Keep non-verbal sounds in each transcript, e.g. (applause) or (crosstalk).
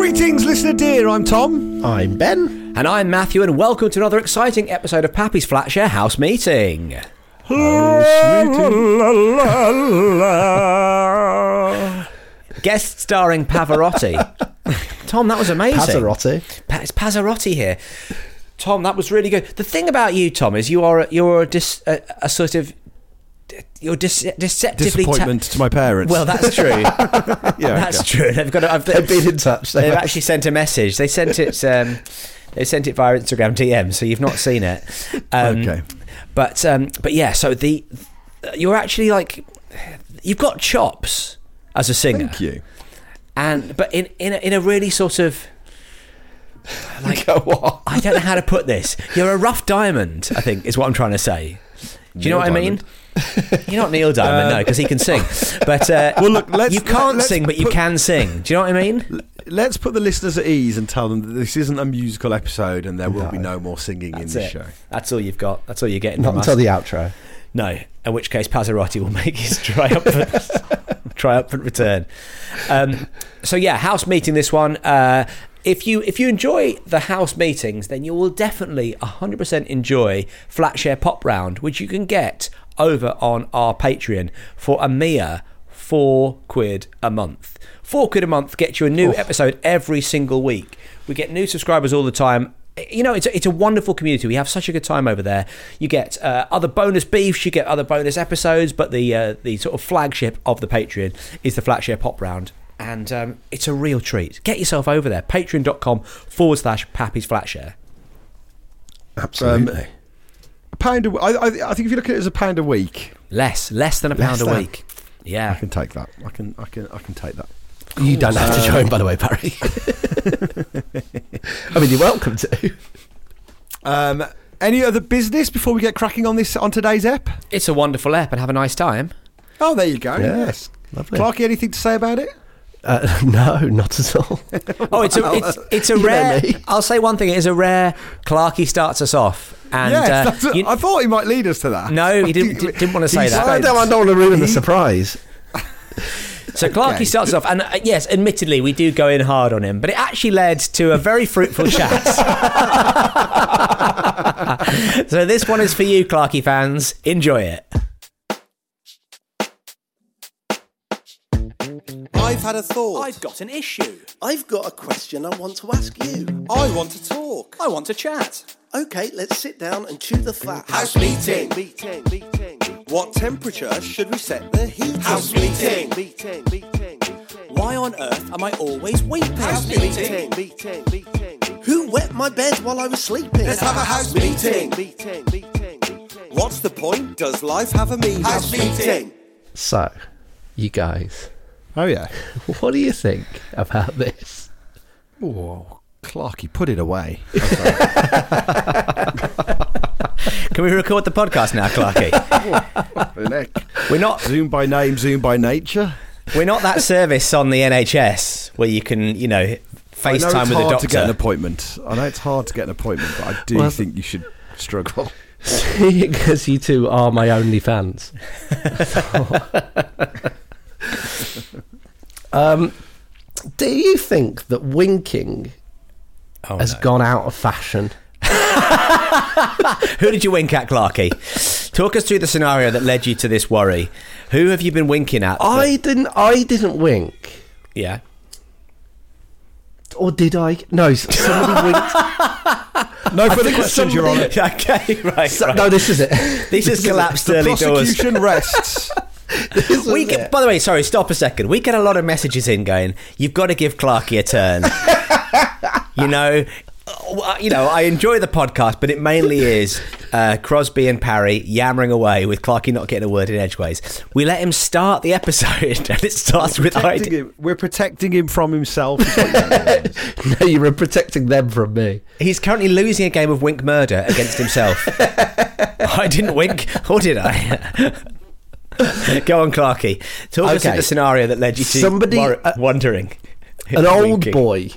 Greetings, listener dear. I'm Tom. I'm Ben. And I'm Matthew, and welcome to another exciting episode of Pappy's Flatshare House Meeting. Guest starring Pavarotti. (laughs) Tom, that was amazing. Pavarotti. Pa- it's Pavarotti here. Tom, that was really good. The thing about you, Tom, is you are a, you're a, dis, a, a sort of you're deceptively ta- Disappointment to my parents. well, that's true. (laughs) yeah, that's true. They've got. To, I've, They've been in touch. They've actually sent a message. They sent it. Um, they sent it via Instagram DM, so you've not seen it. Um, Okay. But um, but yeah, so the you're actually like you've got chops as a singer, Thank you. and but in in a, in a really sort of like. I don't know how to put this. You're a rough diamond. I think is what I'm trying to say. Do you know Neil what I mean? You're not Neil Diamond, no, because he can sing. But uh, (laughs) Well, look, let's- you can't let's sing, but you put- can sing. Do you know what I mean? (laughs) Let's put the listeners at ease and tell them that this isn't a musical episode and there will be No. no more singing in That's this it. show. That's all you've got. That's all you're getting Not from until us. the outro. No, in which case Pazzarotti will make his (laughs) triumphant, triumphant return. Um, so yeah, house meeting this one. Uh, if you if you enjoy the house meetings, then you will definitely 100% enjoy Flatshare Pop Round, which you can get over on our Patreon for a mere four quid a month. Four quid a month gets you a new episode every single week. We get new subscribers all the time you know, it's a, it's a wonderful community. We have such a good time over there. You get uh, other bonus beefs, you get other bonus episodes, but the uh, the sort of flagship of the Patreon is the Flatshare Pop Round. And um, it's a real treat. Get yourself over there. Patreon.com forward slash Pappy's Flatshare. Absolutely. A pound a, I, I, I think if you look at it as a pound a week, Less, less than a pound Less a week. Yeah, I can take that. I can I can I can take that. you don't have to join, by the way, Barry. (laughs) I mean, you're welcome to. Um, any other business before we get cracking on this on today's app? It's a wonderful app and have a nice time. Oh, there you go. Yeah, yes. lovely. Clarky, anything to say about it? Uh, (laughs) no, not at all. Oh, it's a, (laughs) it's, it's a You rare. I'll say one thing. It is a rare. Clarky starts us off. And yes, uh, that's- you- I thought he might lead us to that. No, he didn't- (laughs) didn't wanna say that. I don't, I don't want to ruin the surprise. So Clarky Okay. starts off, and uh, yes, admittedly, we do go in hard on him, but it actually led to a very fruitful chat. so this one is for you, Clarky fans. Enjoy it. I've had a thought. I've got an issue. I've got a question I want to ask you. I want to talk. I want to chat. Okay, let's sit down and chew the fat. House meeting. Meeting, meeting. What temperature should we set the heat? House meeting. Meeting, meeting. Why on earth am I always weeping? House meeting, meeting, meeting. Who wet my bed while I was sleeping? Let's have a house meeting. Meeting, meeting. What's the point? Does life have a meaning? House meeting. So, you guys, Oh yeah. (laughs) what do you think about this? Oh, Clarky, put it away. (laughs) Can we record the podcast now, Clarky? (laughs) we're not Zoom by name, Zoom by nature. we're not that service on the NHS where you can, you know, I know FaceTime with a doctor. to get an appointment. I know it's hard to get an appointment, but I do Well- think you should struggle. Because you two are my only fans. (laughs) um, do you think that winking Oh, has no. gone out of fashion? (laughs) Who did you wink at, Clarky? Talk us through the scenario that led you to this worry. Who have you been winking at? I didn't. I didn't wink, yeah. or did I? No, somebody winked. (laughs) No further questions, Your Honour. okay, right. So- right. No, this is it. This has collapsed The early doors. prosecution rests. This is We it. get, by the way, sorry, stop a second. We get a lot of messages in going, you've got to give Clarky a turn. (laughs) you know, you know, I enjoy the podcast, but it mainly is uh, Crosby and Parry yammering away with Clarky not getting a word in edgeways. We let him start the episode, (laughs) and it starts with Protecting I. him. We're protecting him from himself. (laughs) no, you were protecting them from me. He's currently losing a game of wink murder against himself. I didn't wink, or did I? (laughs) Go on, Clarky. Talk us Okay. through the scenario that led you to Somebody- wor- uh, wondering. (laughs) An old Winking. boy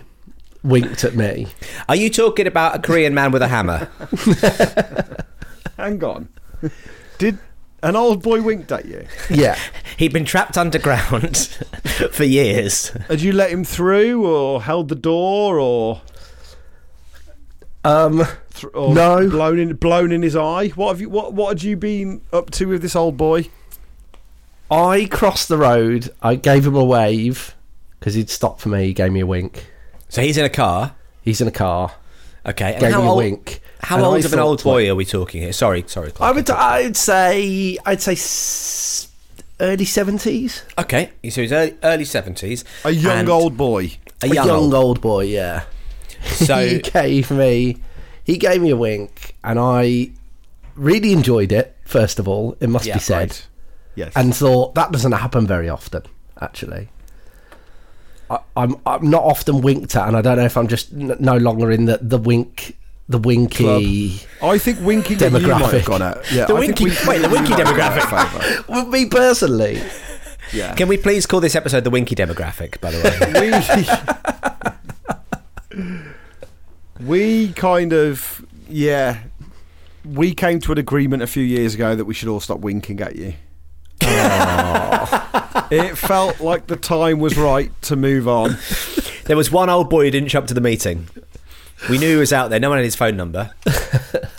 winked at me. Are you talking about a Korean man with a hammer? (laughs) Hang on. Did an old boy winked at you? Yeah. He'd been trapped underground for years. Had you let him through, or held the door, or, Um, th- or No. blown in blown in his eye? What have you? What What had you been up to with this old boy? I crossed the road. I gave him a wave because he'd stopped for me. He gave me a wink. So he's in a car. He's in a car. Okay. And Gave how me a old, wink. How And I old of an old boy are we talking here? Sorry, sorry. Clark. I would. I'd say. I'd say s- early seventies. Okay, so he's early, early 70s. A young old boy. A A young, young, old. old. boy. Yeah. So, (laughs) he gave me. He gave me a wink, and I really enjoyed it. First of all, it must Yeah, be said, Right. Yes. and thought that doesn't happen very often. Actually, I, I'm I'm not often winked at, and I don't know if I'm just n- no longer in the the wink the winky. I think winking at you might have Demographic. gone out. Yeah, The I think winky- wait, the winky might have gone demographic. out of favour. (laughs) Well, me personally, Yeah. can we please call this episode the Winky Demographic, by the way? (laughs) we, we kind of yeah we came to an agreement a few years ago that we should all stop winking at you it felt like the time was right to move on there was one old boy who didn't show up to the meeting. We knew he was out there. No one had his phone number.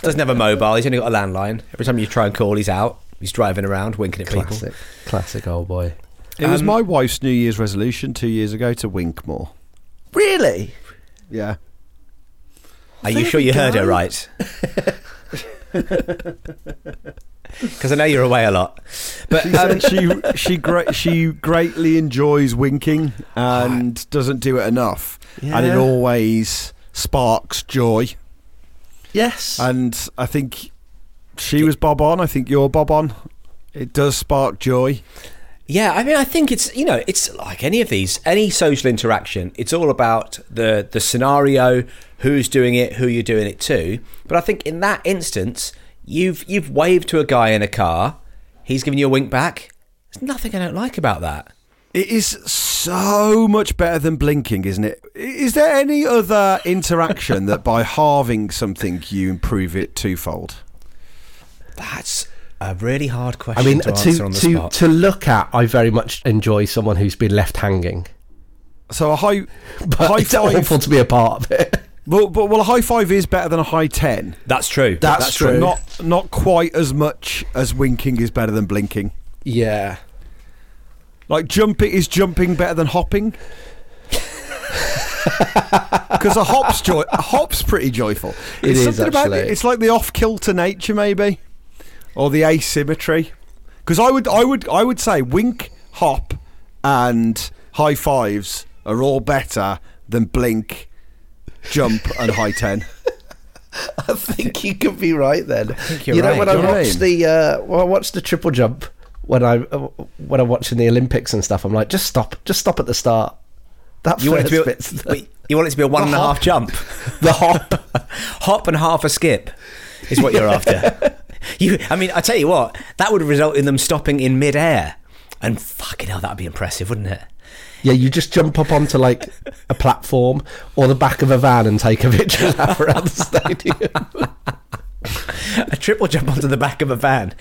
Doesn't have a mobile. He's only got a landline. Every time you try and call, he's out. He's driving around, winking at people. classic, classic old boy. it was Um, my wife's new year's resolution two years ago to wink more Really? yeah Are you sure you heard her right? (laughs) (laughs) Because I know you're away a lot. But she um, she she great she greatly enjoys winking and doesn't do it enough and it always sparks joy Yes. And I think she was bob on. I think you're bob on. It does spark joy. Yeah, I mean, I think it's you know, it's like any of these, any social interaction. It's all about the the scenario, who's doing it, who you're doing it to. But I think in that instance, you've you've waved to a guy in a car. He's giving you a wink back. There's nothing I don't like about that. It is so much better than blinking, isn't it? Is there any other interaction that by (laughs) halving something you improve it twofold? That's a really hard question I mean, to to answer on the to, spot. to look at, I very much enjoy someone who's been left hanging. So a high, (laughs) But high it's five. awful to be a part of it. But, but well, a high five is better than a high ten. That's true. That's But true. Not not quite as much as winking is better than blinking. Yeah. Like jumping is jumping better than hopping. (laughs) Because a hop's joy, a hop's pretty joyful. It it's is, something about actually. it. It's like the off kilter nature, maybe, or the asymmetry. Because I would, I would, I would say wink, hop, and high fives are all better than blink, jump, and high ten. (laughs) I think you could be right then. you're you know right. when I you know I watched mean? the uh, when I watched the triple jump when I uh, when I'm watching the Olympics and stuff, I'm like, just stop, just stop at the start. That you want it to be bit's the, wait, you want it to be a one and a half jump, the hop. (laughs) hop and half a skip, is what you're after. (laughs) You, I mean, I tell you what, that would result in them stopping in mid-air, and fucking hell, that'd be impressive, wouldn't it? Yeah, you just jump up onto like a platform or the back of a van and take a picture lap around the stadium. (laughs) (laughs) a triple jump onto the back of a van.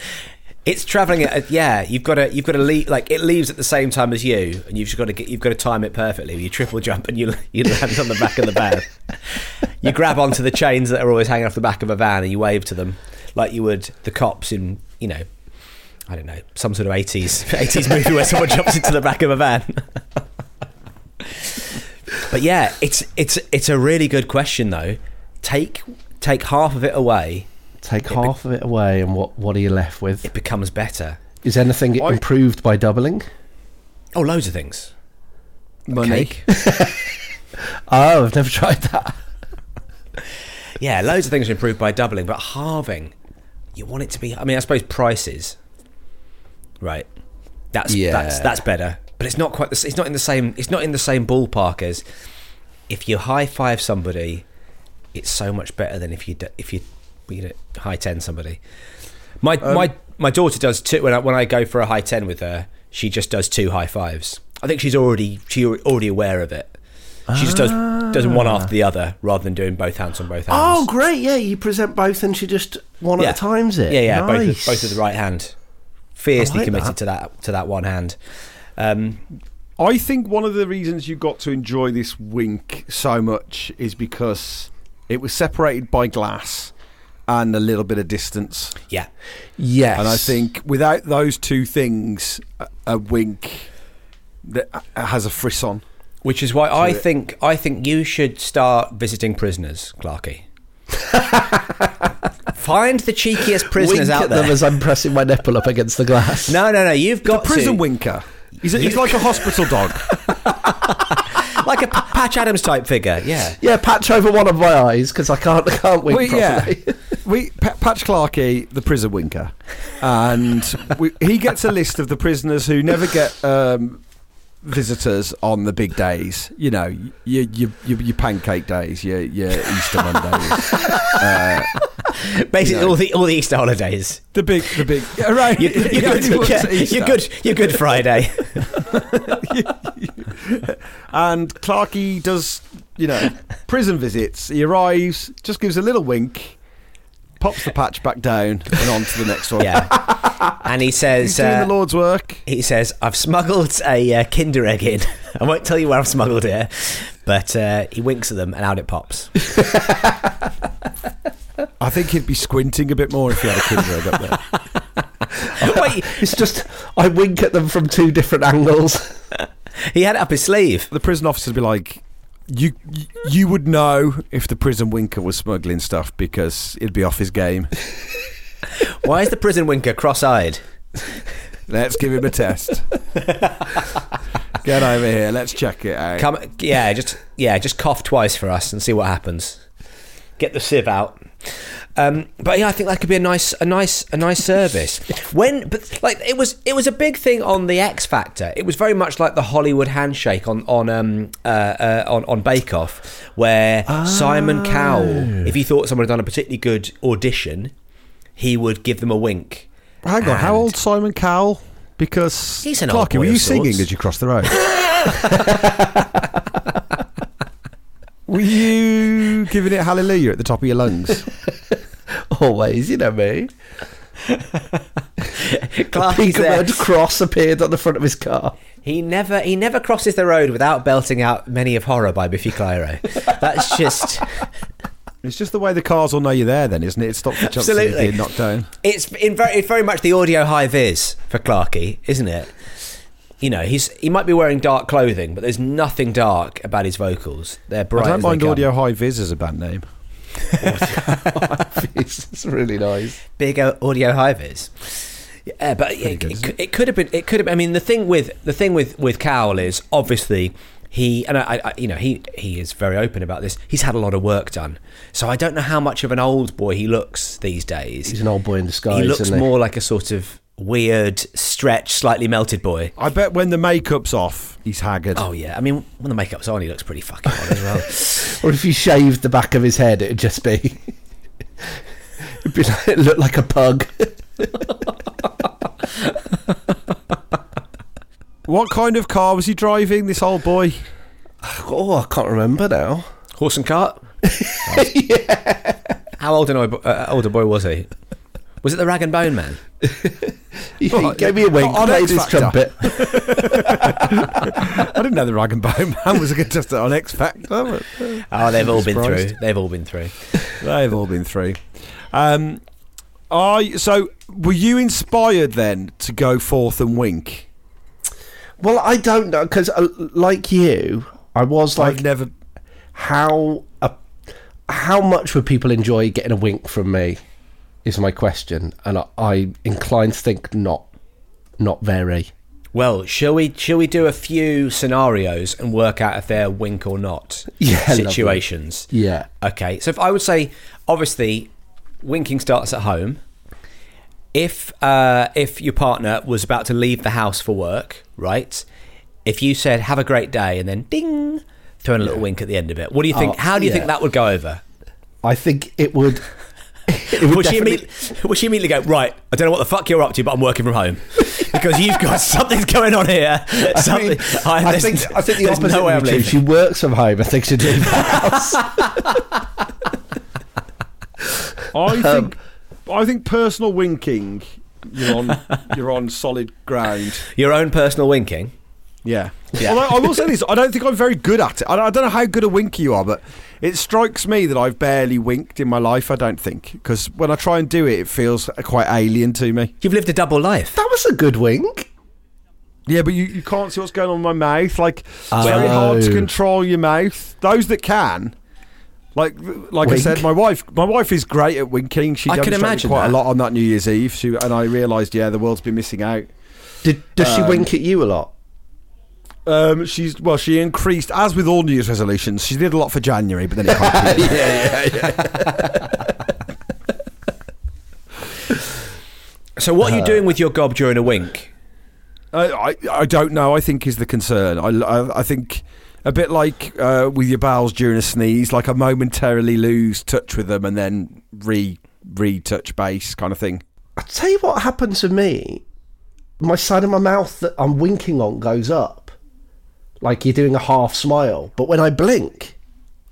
It's traveling at yeah. You've got to you've got to leave like it leaves at the same time as you, and you've just got to get, you've got to time it perfectly. You triple jump and you you land on the back of the van. you grab onto the chains that are always hanging off the back of a van and you wave to them like you would the cops in you know I don't know some sort of eighties (laughs) eighties movie where someone jumps into the back of a van. (laughs) but yeah, it's it's it's a really good question though. Take take half of it away Take half of it away, and what what are you left with? it becomes better. Is anything I- improved by doubling? Oh, loads of things. Money. (laughs) Oh, I've never tried that. yeah, loads of things are improved by doubling, but halving, you want it to be. I mean, I suppose prices, right? That's Yeah. that's that's better, but it's not quite. The, it's not in the same. It's not in the same ballpark as if you high five somebody. It's so much better than if you if you you know high ten somebody. My um, my my daughter does two when I when I go for a high ten with her. She just does two high fives. I think she's already she already aware of it. She just does does one after the other rather than doing both hands on both hands. Oh, great! Yeah, you present both, and she just one yeah. at a time's it. Yeah, yeah, both with, Nice. both with the right hand. Fiercely I like committed that. to that to that one hand. Um, I think one of the reasons you got to enjoy this wink so much is because it was separated by glass and a little bit of distance. yeah, Yes, And I think without those two things, a, a wink that uh, has a frisson. Which is why I it. think I think you should start visiting prisoners, Clarky. Find the cheekiest prisoners Wink out at them there. as I'm pressing my nipple up against the glass. No, no, no. You've got The got prison to, winker. He's, a, he's like a hospital dog. (laughs) like a P- Patch Adams type figure. Yeah. Yeah, patch over one of my eyes because I can't, I can't wink we, yeah, properly. (laughs) we Pa- Patch Clarkey, the prison winker, and we, he gets a list of the prisoners who never get um, visitors on the big days. You know, your your, your, your pancake days, your your Easter Mondays, (laughs) uh, Basically, No. all the all the Easter holidays. the big the big. Yeah, right, You're, you're (laughs) good. yeah, you're good. You're good Friday. (laughs) And Clarkey does, you know, prison visits. He arrives, just gives a little wink, pops the patch back down, and on to the next one. yeah. And he He's says, doing uh, the Lord's work. he says, I've smuggled a uh, Kinder egg in. (laughs) I won't tell you where I've smuggled it, but uh, he winks at them and out it pops. (laughs) I think he'd be squinting a bit more if he had a Kinder Egg up there. (laughs) Wait, It's just I wink at them from two different angles. he had it up his sleeve. The prison officers would be like, you you would know if the prison winker was smuggling stuff because it'd be off his game. (laughs) Why is the prison winker cross-eyed? Let's give him a test. Get over here. Let's check it out. Come, yeah, just yeah, just cough twice for us and see what happens. Get the sieve out. Um, but yeah, I think that could be a nice, a nice, a nice service. When, but like it was, it was a big thing on the X Factor. It was very much like the Hollywood handshake on on um uh, uh on on Bake Off, where Simon Cowell, if he thought someone had done a particularly good audition, he would give them a wink. Hang on. How old Simon Cowell? Because He's an old Clarky, were you singing sorts. as you crossed the road? (laughs) were you giving it hallelujah at the top of your lungs? (laughs) Always, you know me. (laughs) Clark Pink is there. red cross appeared on the front of his car. He never he never crosses the road without belting out "Many of Horror" by Biffy Clyro. That's just (laughs) It's just the way the cars will know you're there, then, isn't it? It stops the chance of you Absolutely. being knocked down. it's in very it's very much the audio high vis for Clarky, isn't it? You know, he's he might be wearing dark clothing, but there's nothing dark about his vocals. They're bright. I don't as mind come. Audio High Vis as a band name. (laughs) it's, really nice. big audio high vis. Yeah, but yeah, good, it, it could have been. It could have. I mean, the thing with the thing with with Cowell is obviously he and I, I, you know, he he is very open about this. He's had a lot of work done, so I don't know how much of an old boy he looks these days. He's an old boy in disguise. he looks more like a sort of weird, stretched, slightly melted boy. I bet when the makeup's off, he's haggard. Oh yeah, I mean when the makeup's on, he looks pretty fucking odd as well. (laughs) Or if you shaved the back of his head, it'd just be. it'd be like, it look like a pug. (laughs) What kind of car was he driving, this old boy? Oh, I can't remember now. Horse and cart. (laughs) How old an uh, older boy was he? Was it the Rag and Bone Man? (laughs) He, he What, gave me a wink, on played X his Factor? trumpet. (laughs) I didn't know the Rag and Bone Man was a contestant on X Factor. Oh, they've all been through. They've all been through. They've all been through. Um, I so were you inspired then to go forth and wink? Well, I don't know because, uh, like you, I was like, I've never. how uh, how much would people enjoy getting a wink from me? Is my question, and I, I inclined to think not, not very. Well, shall we shall we do a few scenarios and work out if they're wink or not (laughs) Yeah, lovely. situations? Yeah. Okay. So if I would say, obviously, winking starts at home. If uh, if your partner was about to leave the house for work, right? If you said "Have a great day" and then ding, throw in a little wink at the end of it. What do you think? Oh, how do you think that would go over? I think it would. It would Would she, definitely- immediately, would she immediately go, right, I don't know what the fuck you're up to, but I'm working from home? (laughs) Because you've got (laughs) something's going on here. I, Something, mean, I, I think I think the there's opposite. no way I'm. She works from home. I think she'd leave the house. (laughs) I um, think I think personal winking. You're on you're on solid ground. Your own personal winking. Yeah. Yeah. Although I will say this, I don't think I'm very good at it. I don't, I don't know how good a winker you are, but it strikes me that I've barely winked in my life. I don't think because when I try and do it, it feels quite alien to me. You've lived a double life. that was a good wink. Yeah, but you, you can't see what's going on in my mouth. Like it's very oh. hard to Oh. control your mouth. Those that can. Like, like I said, my wife, my wife is great at winking. She I can imagine quite that. a lot on that New Year's Eve. She, and I realised, yeah, the world's been missing out. Did does she um, wink at you a lot? Um, she's well, she increased as with all New Year's resolutions. She did a lot for January, but then it (laughs) can't. yeah, yeah, yeah. So what are you doing with your gob during a wink? I, I, I don't know. I think is the concern. I, I, I think a bit like uh, with your bowels during a sneeze, like I momentarily lose touch with them and then re re touch base kind of thing. I tell you what happens to me. My side of my mouth that I'm winking on goes up, like you're doing a half smile. But when I blink,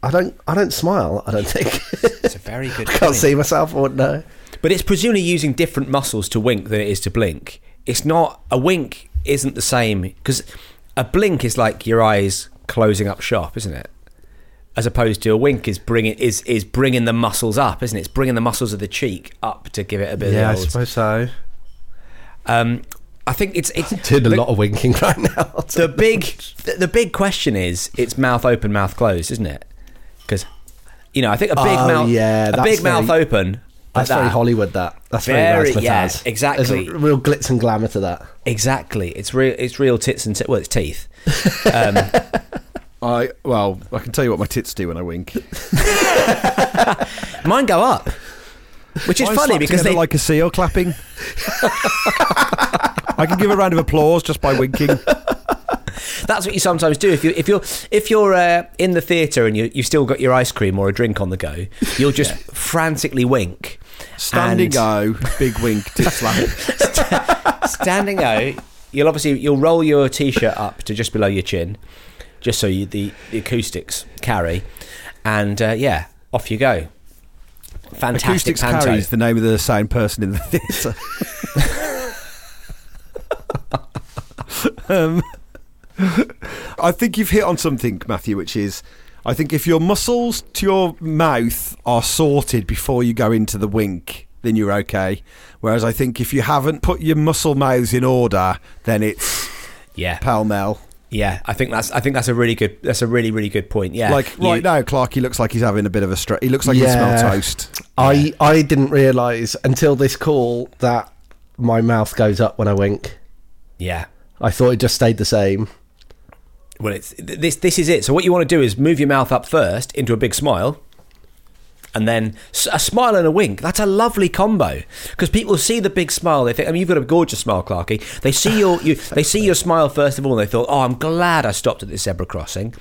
I don't. I don't smile. I don't think. It's a very (laughs) good I can't see myself. I wouldn't know. But it's presumably using different muscles to wink than it is to blink. It's not a wink isn't the same because a blink is like your eyes closing up sharp, isn't it? As opposed to a wink is bringing is is bringing the muscles up, isn't it? It's bringing the muscles of the cheek up to give it a bit of Yeah, I suppose so. Um, I think it's it's (laughs) Doing a the, lot of winking right now. (laughs) the big the, the big question is it's mouth open, mouth closed, isn't it? Because you know, I think a big Oh, mouth, yeah, a that's big mouth very- open. like That's very that. Hollywood. That that's Very- very, yeah, razzmatazz. exactly. There's a real glitz and glamour to that. Exactly. It's real. It's real tits and t- well, it's teeth. Um, (laughs) I well, I can tell you what my tits do when I wink. mine go up, which is Mine funny because they like a seal clapping. I can give a round of applause just by winking. that's what you sometimes do. If you if you're if you're uh, in the theatre and you you've still got your ice cream or a drink on the go, you'll just frantically wink. Standing O, big wink, tit (laughs) slap. standing out, you'll obviously you'll roll your t-shirt up to just below your chin, just so you, the, the acoustics carry, and uh, yeah, off you go. Fantastic Acoustics panto. carries the name of the sound person in the theatre. (laughs) um, I think you've hit on something, Matthew, which is I think if your muscles to your mouth are sorted before you go into the wink, then you're okay. Whereas I think if you haven't put your muscle mouths in order, then it's Yeah, pell mell. Yeah. I think that's I think that's a really good that's a really really good point. Yeah, Like You- right now, Clark, he looks like he's having a bit of a stress. He looks like he Yeah. smells toast. I I didn't realise until this call that my mouth goes up when I wink. Yeah. I thought it just stayed the same. Well, it's this. This is it. So what you want to do is move your mouth up first into a big smile, and then a smile and a wink. That's a lovely combo because people see the big smile. They think, I mean, you've got a gorgeous smile, Clarky. They see your you. (laughs) They see your smile first of all, and they thought, oh, I'm glad I stopped at this zebra crossing,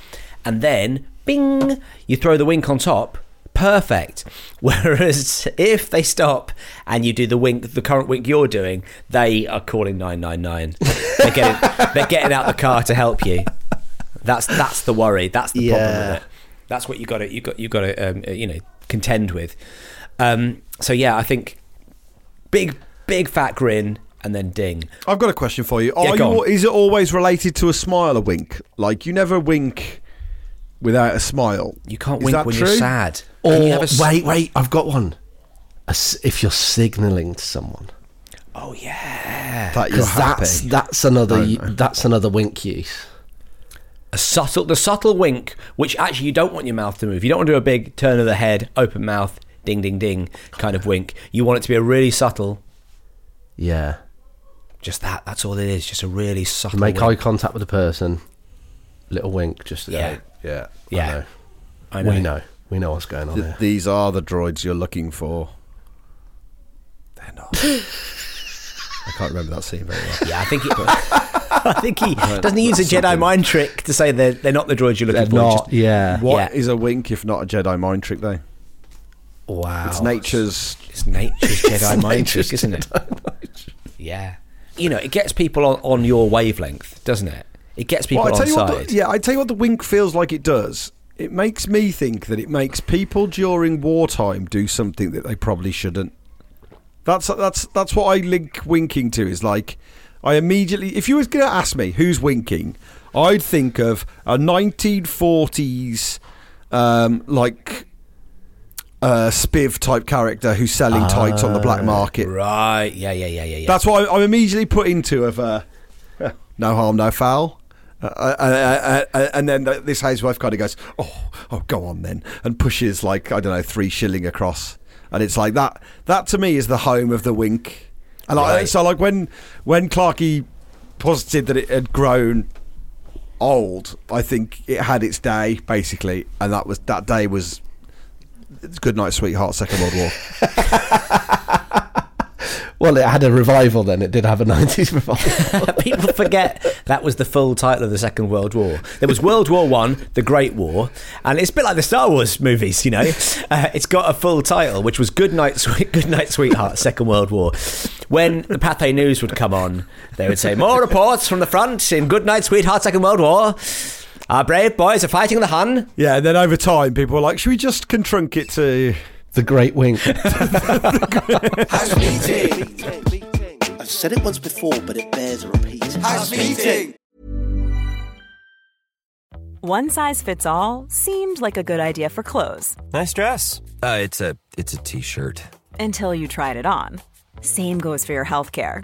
and then, bing, you throw the wink on top. Perfect. (laughs) Whereas if they stop and you do the wink, the current wink you're doing, they are calling nine nine nine. They're getting they're getting out the car to help you. That's that's the worry. That's the problem with it. That's what you got to you got you got to um, uh, you know contend with. Um, so yeah, I think big big fat grin and then ding. I've got a question for you. Are Yeah, go you on. is it always related to a smile, a wink? Like you never wink without a smile. You can't Is wink that when true? you're sad. Or you have a s- wait, wait, I've got one. A s if you're signalling to someone, Oh yeah, That you're because happy. that's that's another Oh, that's another wink use. A subtle the subtle wink, which actually you don't want your mouth to move. You don't want to do a big turn of the head, open mouth, ding ding ding kind of wink. You want it to be a really subtle Yeah, Just that. That's all it is. Just a really subtle. Make wink. eye contact with the person. Little wink, just to Yeah. go. Yeah, Yeah. I know. I know. We know. We know what's going on Th- here. these are the droids you're looking for. They're not. (laughs) I can't remember that scene very well. Yeah, I think. He, (laughs) I think he (laughs) doesn't he use a Jedi Something. mind trick to say they're they're not the droids you're looking They're for. not. just- yeah. What is Yeah. a wink if not a Jedi mind trick, though? wow, It's nature's. It's nature's (laughs) Jedi mind nature's trick, isn't it? Yeah. You know, it gets people on, on your wavelength, doesn't it? It gets people Well, I tell on you what. The, yeah, I tell you what. The wink feels like it does. It makes me think that it makes people during wartime do something that they probably shouldn't. That's that's that's what I link winking to. Is like, I immediately. If you was going to ask me who's winking, I'd think of a 1940s, um, like. Uh, spiv type character who's selling tights on the black market. Right. Yeah, yeah, yeah, yeah, yeah. That's what I- I'm immediately put into of uh, no harm, no foul. Uh, uh, uh, uh, and then th- this housewife kind of goes, "Oh, oh, go on then," and pushes like I don't know three shilling across, and it's like that. That to me is the home of the wink. And I, Right. so like when when Clarky posited that it had grown old, I think it had its day basically, and that was that day was. Good night, sweetheart. Second World War. (laughs) Well, it had a revival then. It did have a (laughs) 90s revival. (laughs) People forget that was the full title of the Second World War. There was World War One, the Great War, and it's a bit like the Star Wars movies. You know, (laughs) uh, it's got a full title, which was Good Night, Sweet, Good Night, Sweetheart, Second World War. When the Pathé News would come on, they would say more reports from the front in Good Night, Sweetheart, Second World War. Our brave boys are fighting the Hun. Yeah, and then over time, people were like, "Should we just contrunk it to?" The Great Wink. (laughs) House meeting. Meeting, meeting. I've said it once before, but it bears a repeat. House meeting. One size fits all seemed like a good idea for clothes Nice dress. Uh, it's a it's a t-shirt. until you tried it on. Same goes for your healthcare.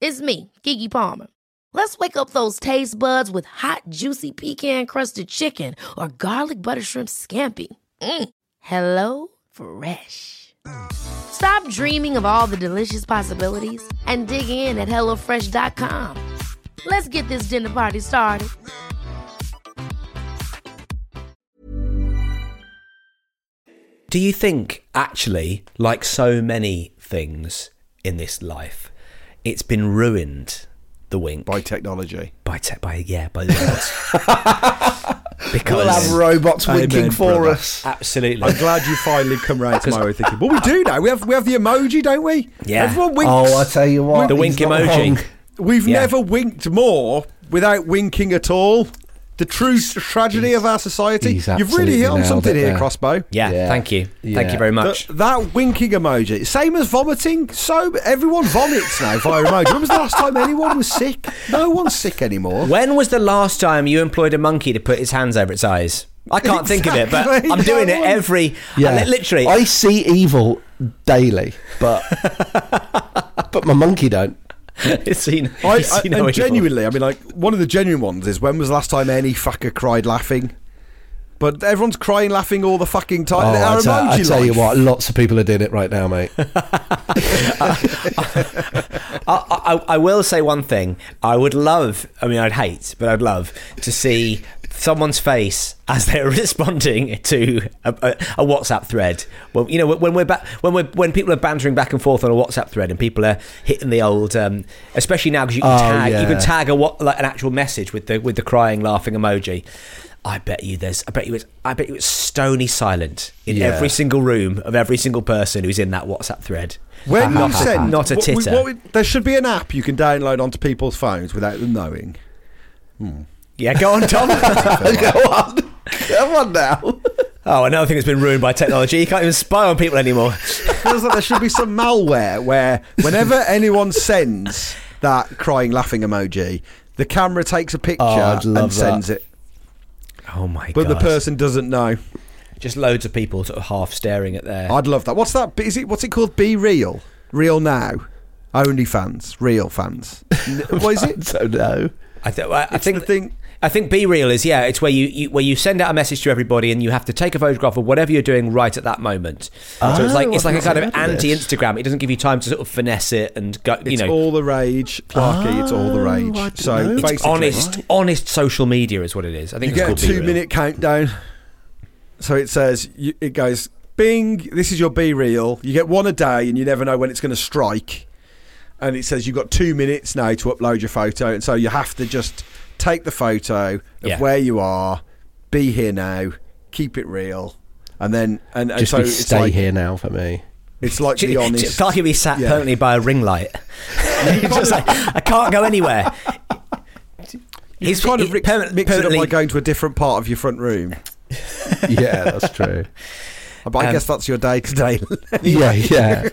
It's me, Keke Palmer. Let's wake up those taste buds with hot, juicy pecan-crusted chicken or garlic butter shrimp scampi. Mm. Hello Fresh. Stop dreaming of all the delicious possibilities and dig in at HelloFresh.com. Let's get this dinner party started. Do you think, actually, like so many things in this life, it's been ruined? The wink by technology. by tech, by yeah by the robots (laughs) because we'll have robots Amen, winking for brother. us. absolutely I'm glad you finally come round to my way of thinking. Well, we do now. We have we have the emoji, don't we? Yeah. Everyone winks. Oh, I tell you what. The wink emoji. wrong. We've Yeah. never winked more without winking at all. The true tragedy of our society. You've really hit on something here, there. Crossbow. yeah, Yeah. thank you thank you very That, much that winking emoji, same as vomiting. So everyone vomits now via emoji. (laughs) When was the last time anyone was sick? No one's sick anymore. when was the last time you employed a monkey to put his hands over its eyes I can't think of it but I'm doing it No one- every Yeah, I literally I see evil daily, but (laughs) but my monkey don't. (laughs) it's seen, I, it's I, seen no and genuinely, I mean, like one of the genuine ones is when was the last time any fucker cried laughing? But everyone's crying, laughing all the fucking time. Oh, Our I tell, I tell you what, lots of people are doing it right now, mate. (laughs) I, I, I will say one thing. I would love, I mean, I'd hate, but I'd love to see someone's face as they're (laughs) responding to a, a, a WhatsApp thread. Well, you know, when we're ba- when we're when people are bantering back and forth on a WhatsApp thread, and people are hitting the old, um, especially now because you can Oh, tag, you can tag a what like an actual message with the with the crying, laughing emoji. I bet you there's. I bet you it's. I bet you it's stony silent in Yeah. every single room of every single person who's in that WhatsApp thread. When not, you send, not a titter. what- what- there should be an app you can download onto people's phones without them knowing. Yeah, go on, Tom. (laughs) Go on, come on now. Oh, another thing that's been ruined by technology. You can't even spy on people anymore. feels like there should be some malware where whenever anyone sends that crying laughing emoji. The camera takes a picture Oh, and sends that. it, Oh my but god! the person doesn't know. just loads of people sort of half staring at their. I'd love that. What's that? Is it what's it called? Be real, real now. Only fans, real fans. (laughs) What is it? So no. I, th- I It's think the thing. I think Be Real is yeah, it's where you, you where you send out a message to everybody and you have to take a photograph of whatever you're doing right at that moment. so it's oh, like Oh, it's like a kind of never heard of this. anti-Instagram. It doesn't give you time to sort of finesse it and go. You It's know, all the rage, Clarky. it's all the Oh, rage. So. It's basically, honest, honest social media is what it is. I think you it's get a two minute countdown. So it says, you, it goes, Bing, this is your Be Real. You get one a day and you never know when it's going to strike. And it says you've got two minutes now to upload your photo. And so you have to just take the photo of Yeah. where you are, be here now, keep it real. And then, and, and Just so be it's stay like, here now for me. it's like the honest. Clarky be sat Yeah. permanently by a ring light. (laughs) (laughs) Just like, I can't go anywhere. He's kind of he- mix, permanent- mix it up by going to a different part of your front room. (laughs) Yeah, that's true. But I Um, guess that's your day today. yeah, yeah.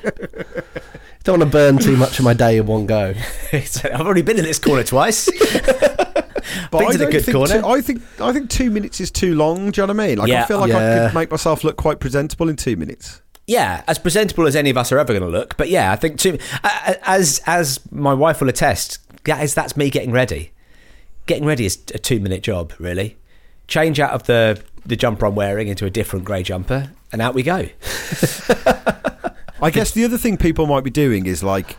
Don't want to burn too much of my day in one go. I've already been in this corner twice. But Been I don't good think corner. Two, I think I think two minutes is too long. Do you know what I mean? Like Yeah. I feel like I could make myself look quite presentable in two minutes. yeah, as presentable as any of us are ever going to look. But yeah, I think uh, as as my wife will attest, that is that's me getting ready. Getting ready is a two minute job, really. Change out of the the jumper I'm wearing into a different grey jumper, and out we go. (laughs) I guess the other thing people might be doing is like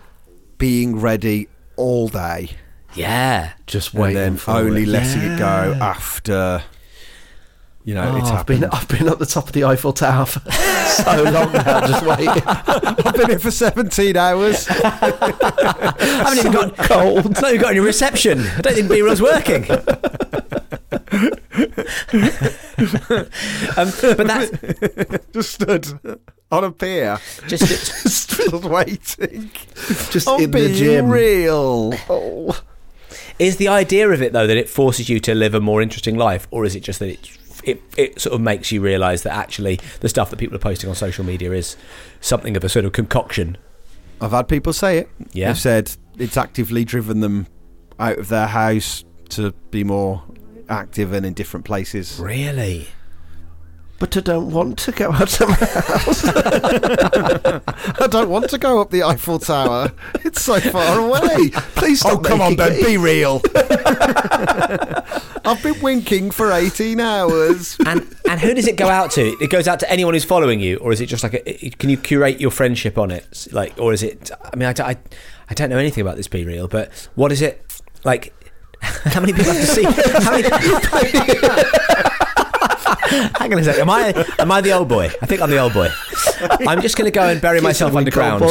being ready all day Yeah, Just and waiting then for only it. letting it go after you know Oh, it's I've been. I've been up the top of the Eiffel Tower for (laughs) so long now, just waiting. (laughs) I've been here for 17 hours. (laughs) I haven't even got Cold. Not even got any reception. I don't think Be Real's working. um, but that's Just stood on a pier, just just waiting. Just I'm in the gym. real. Oh. Is the idea of it though that it forces you to live a more interesting life, or is it just that it it, it sort of makes you realise that actually the stuff that people are posting on social media is something of a sort of concoction? I've had people say it. Yeah. They've said it's actively driven them out of their house to be more active and in different places. Really? But I don't want to go out of my house. (laughs) I don't want to go up the Eiffel Tower. It's so far away. Please oh, stop. Oh, come on, Ben, be real. (laughs) I've been winking for 18 hours. And and who does it go out to? It goes out to anyone who's following you, or is it just like a, can you curate your friendship on it? Like, or is it? I mean, I, don't- I, I don't know anything about this Be Real, but what is it like? (laughs) How many people have to see? How many? Hang on a second. Am I am I the old boy? I think I'm the old boy. I'm just going to go and bury myself underground.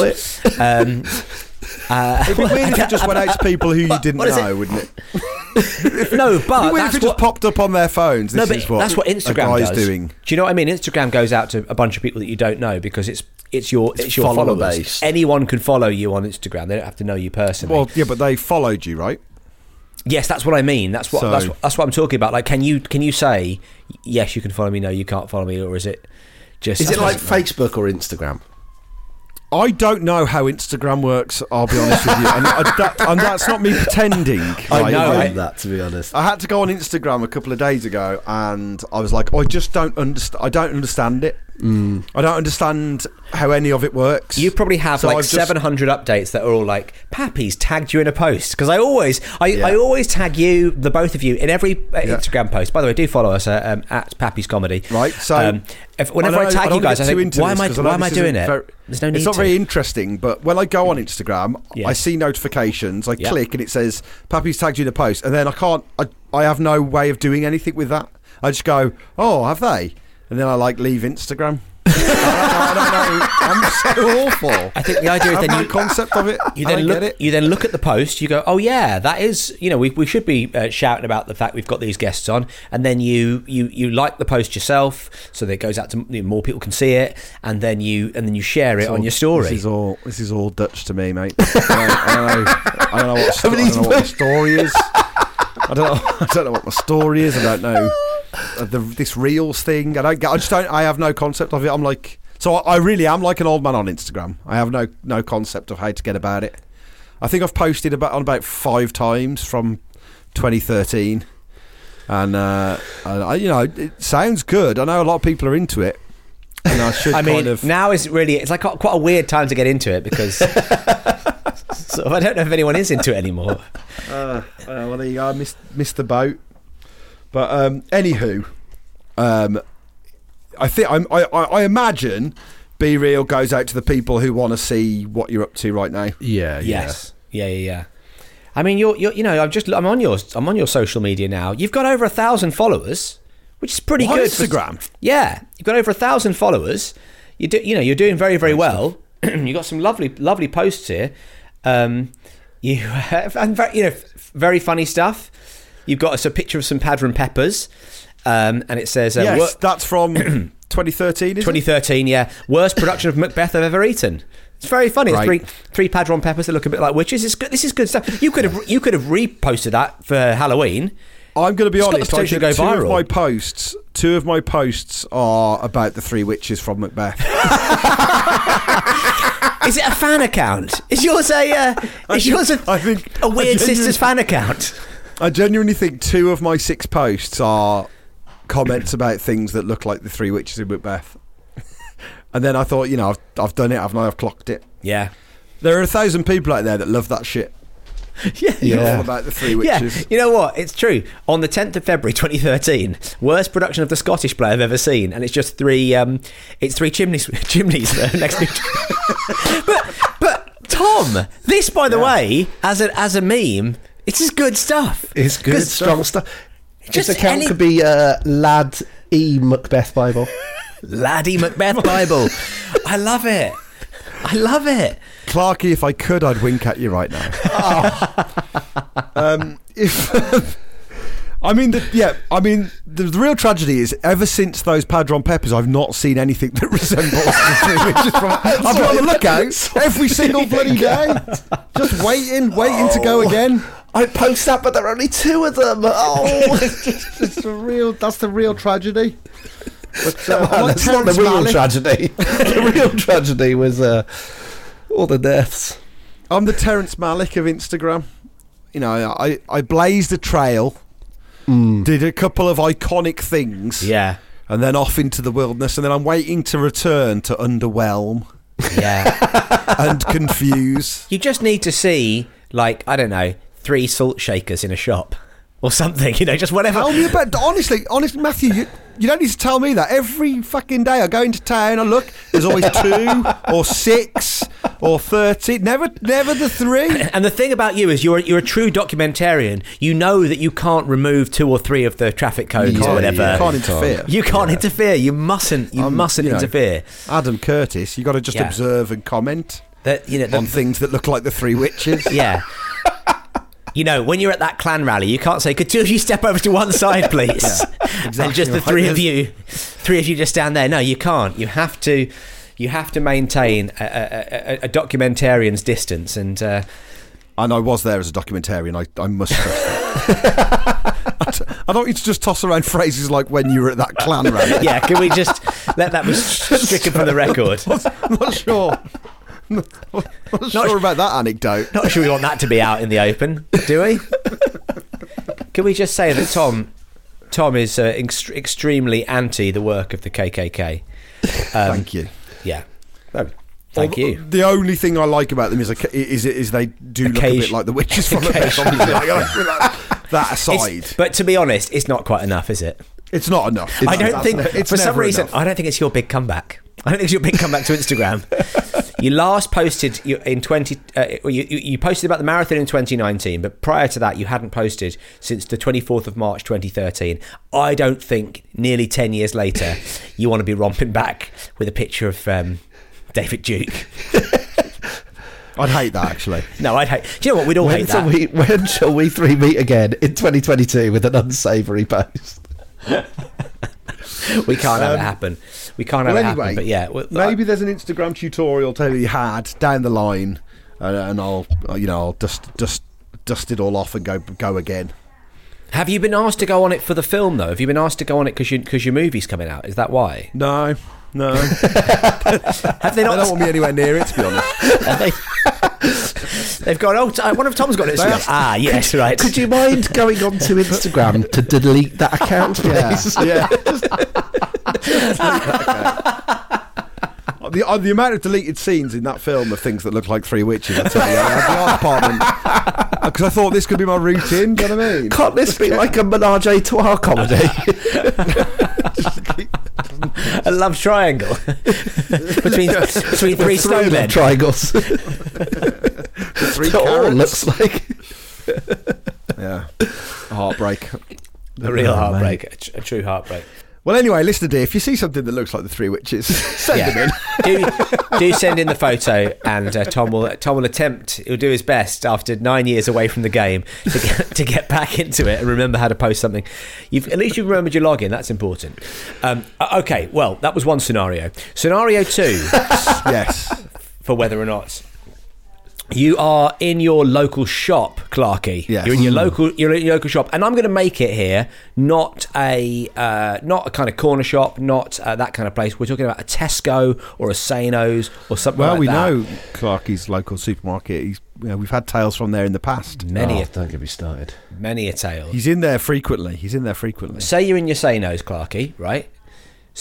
Um, uh, It'd be weird if it just went out to people who you didn't is know, wouldn't it? (laughs) no, but that's if it just what, popped up on their phones. This no, but is what that's what Instagram does. doing. Do you know what I mean? Instagram goes out to a bunch of people that you don't know because it's it's your it's, your follower followers. based. Anyone can follow you on Instagram. They don't have to know you personally. Well, yeah, but they followed you, right? Yes, that's what I mean. That's what So- that's, what- that's what I'm talking about. Like, can you can you say yes, you can follow me? No, you can't follow me, or is it just? Is it like (laughs) Facebook or Instagram? I don't know how Instagram works. I'll be honest with you, and, uh, that, and that's not me pretending. (laughs) I right? know, know right? that to be honest. I had to go on Instagram a couple of days ago, and I was like, I just don't understand. I don't understand it. Mm. I don't understand how any of it works. You probably have So like I've just- 700 updates that are all like Pappy's tagged you in a post because I always I, Yeah. I always tag you the both of you in every uh, Yeah. Instagram post. By the way, do follow us uh, um, at Pappy's Comedy. Right, so um, if, whenever I, I, tag don't you guys, I think, why am I know why am I doing it? very- There's no need It's not to. very interesting, but when I go on Instagram, Yeah. I see notifications. I click and it says Pappy's tagged you in a post, and then I can't. I, I have no way of doing anything with that. I just go, oh, have they? And then I like leave Instagram. (laughs) I, don't, I don't know. I'm so awful. I think the idea is then you concept of it. You then look. it. You then look at the post. You go, "Oh yeah, that is." You know, we, we should be uh, shouting about the fact we've got these guests on, and then you you you like the post yourself, so that it goes out to you know, more people can see it, and then you and then you share it It's on your story. This is all. This is all Dutch to me, mate. I don't, I don't know. I don't know what. (laughs) Sto- I don't know what my story is. (laughs) I don't know. (laughs) I don't know what my story is. I don't know uh, the this reels thing. I don't. I just don't. I have no concept of it. I'm like. So I, I really am like an old man on Instagram. I have no no concept of how to get about it. I think I've posted about on about five times from 2013, and, uh, I, you know, it sounds good. I know a lot of people are into it, and I should (laughs) I mean, kind of. now is really it's like quite a weird time to get into it because (laughs) (laughs) sort of, I don't know if anyone is into it anymore. (laughs) Uh, well, there you go. I missed, missed the boat. But um, anywho, um, I think I'm, I, I, I imagine Be Real goes out to the people who want to see what you're up to right now. Yeah, Yes. Yeah, yeah, yeah. I mean, you're, you're, you know, I'm just, I'm on your, I'm on your social media now. You've got over a thousand followers, which is pretty On good. for- Instagram? yeah, you've got over a thousand followers. You do, you know, you're doing very, very well. (clears throat) you've got some lovely, lovely posts here. Um, you have, and very, you know, very funny stuff. You've got us a picture of some Padron peppers, um, and it says, uh, yes, "Wor- that's from (clears throat) 2013. Is it? 2013, yeah. Worst production of Macbeth I've ever eaten. It's very funny. Right. three three padron peppers that look a bit like witches. It's good. This is good stuff. You could have you could have reposted that for Halloween. I'm going to be It's got the honest. I think go two of my posts, two of my posts are about the three witches from Macbeth. (laughs) Is it a fan account? Is yours a uh, is yours a, I think- a I weird sisters fan account? I genuinely think two of my six posts are comments about things that look like the three witches in Macbeth. (laughs) and then I thought, you know, I've, I've done it, haven't I? I've clocked it. Yeah, There are a thousand people out there that love that shit. (laughs) yeah, Yeah. All about the three Witches. Yeah, you know what? It's true. On the 10th of February (laughs) 2013, worst production of the Scottish play I've ever seen, and it's just three. Um, it's three chimneys, (laughs) chimneys next to each But, but Tom, this by the way, as a as a meme, it's just good stuff. It's good, strong stuff. Just This account any- could be uh, Lad E Macbeth Bible. Laddie Macbeth Bible. I love it. I love it. Clarky, if I could, I'd wink at you right now. (laughs) um, if I mean, the, yeah, I mean, the, the real tragedy is ever since those Padron peppers, I've not seen anything that (laughs) resembles the three witches from. I've been on the lookout every single bloody (laughs) day, just waiting, waiting to go again. I post that, but there are only two of them. Oh, it's the real. That's the real tragedy. But, (laughs) uh, Man, that's not the real Malick- tragedy. (laughs) the real tragedy was uh, all the deaths. I'm the Terrence Malick of Instagram. You know, I, I blazed a trail, did a couple of iconic things, Yeah. and then off into the wilderness, and then I'm waiting to return to underwhelm Yeah. (laughs) and confuse. you just need to see, like, I don't know, three salt shakers in a shop or something, you know, just whatever. Tell me about honestly, honestly, Matthew. You, you don't need to tell me that. Every fucking day I go into town, I look. There's always two (laughs) or six or thirty. Never, never the three. (laughs) And the thing about you is you're you're a true documentarian. You know that you can't remove two or three of the traffic codes You or can't- whatever. you can't interfere. You can't interfere. You mustn't. You Um, mustn't you know, interfere. Adam Curtis. You got to just Yeah. observe and comment That you know. The, on things that look like the three witches. yeah. (laughs) You know, when you're at that Klan rally, you can't say, "Could two of you step over to one side, (laughs) please?" (laughs) and exactly just the right. three of you, three of you just stand there. No, you can't. You have to. You have to maintain a, a, a, a documentarian's distance, and uh, And I was there as a documentarian. I, I must. (laughs) I don't you to just toss around phrases like when you were at that Klan rally. yeah, can we just let that be stricken from the record? I'm not sure. I'm not sure about that anecdote. Not sure we want that to be out in the open, do we? (laughs) Can we just say that Tom, Tom is uh, ext- extremely anti the work of the KKK? Um, Thank you. Yeah. Oh, thank Although- you. The only thing I like about them is a, is is they do look a bit like the witches from the best. (laughs) Like, that It's- aside, but to be honest, it's not quite enough, is it? it's not enough. I don't think, it's for some reason, enough. I don't think it's your big comeback. I don't think it's your big comeback to Instagram. (laughs) you last posted in 20, uh, you, you posted about the marathon in 2019, but prior to that, you hadn't posted since the 24th of March 2013. I don't think nearly 10 years later, you want to be romping back with a picture of um, David Duke. (laughs) I'd hate that actually. No, I'd hate. Do you know what? We'd all When hate that. we, when shall we three meet again in 2022 with an unsavoury post? (laughs) We can't have it happen. We can't have Well, it anyway, happen. But yeah, well, maybe there's an Instagram tutorial to be had down the line, uh, and I'll uh, you know I'll dust dust dust it all off and go go again. Have you been asked to go on it for the film though? Have you been asked to go on it because you, your movie's coming out? Is that why? No, no, (laughs) Have they they not? don't want me anywhere near it. To be honest, (laughs) they, They've gone. Oh, t- one of Tom's got it. They ah, yes, right. Could you mind going onto (laughs) Instagram to delete that account, please? yeah. (laughs) The, uh, the amount of deleted scenes in that film of things that look like three witches, I tell you, I had the art department because I thought this could be my routine. Do you know what I mean? Can't this be like a menage a trois comedy? (laughs) a love triangle (laughs) between between three Three love triangles. Three It all looks like. Yeah, a heartbreak. a real Oh, heartbreak, a, tr- a true heartbreak. Well, anyway, listener dear, if you see something that looks like the three witches, (laughs) send them in. (laughs) do do send in the photo, and uh, Tom will Tom will attempt. He'll do his best after nine years away from the game to get, to get back into it and remember how to post something. You've at least you've remembered your login. That's important. Um, uh, okay, well that was one scenario. Scenario two (laughs) yes. for whether or not. You are in your local shop, Clarky. Yes. You're in your local. You're in your local shop, and I'm going to make it here not a uh, not a kind of corner shop, not uh, that kind of place. We're talking about a Tesco or a Sano's or something. Well, like we that. know Clarky's local supermarket. He's, you know, we've had tales from there in the past. many Oh, a, don't get me started. many a tale. He's in there frequently. He's in there frequently. Say you're in your Sano's, Clarky, right?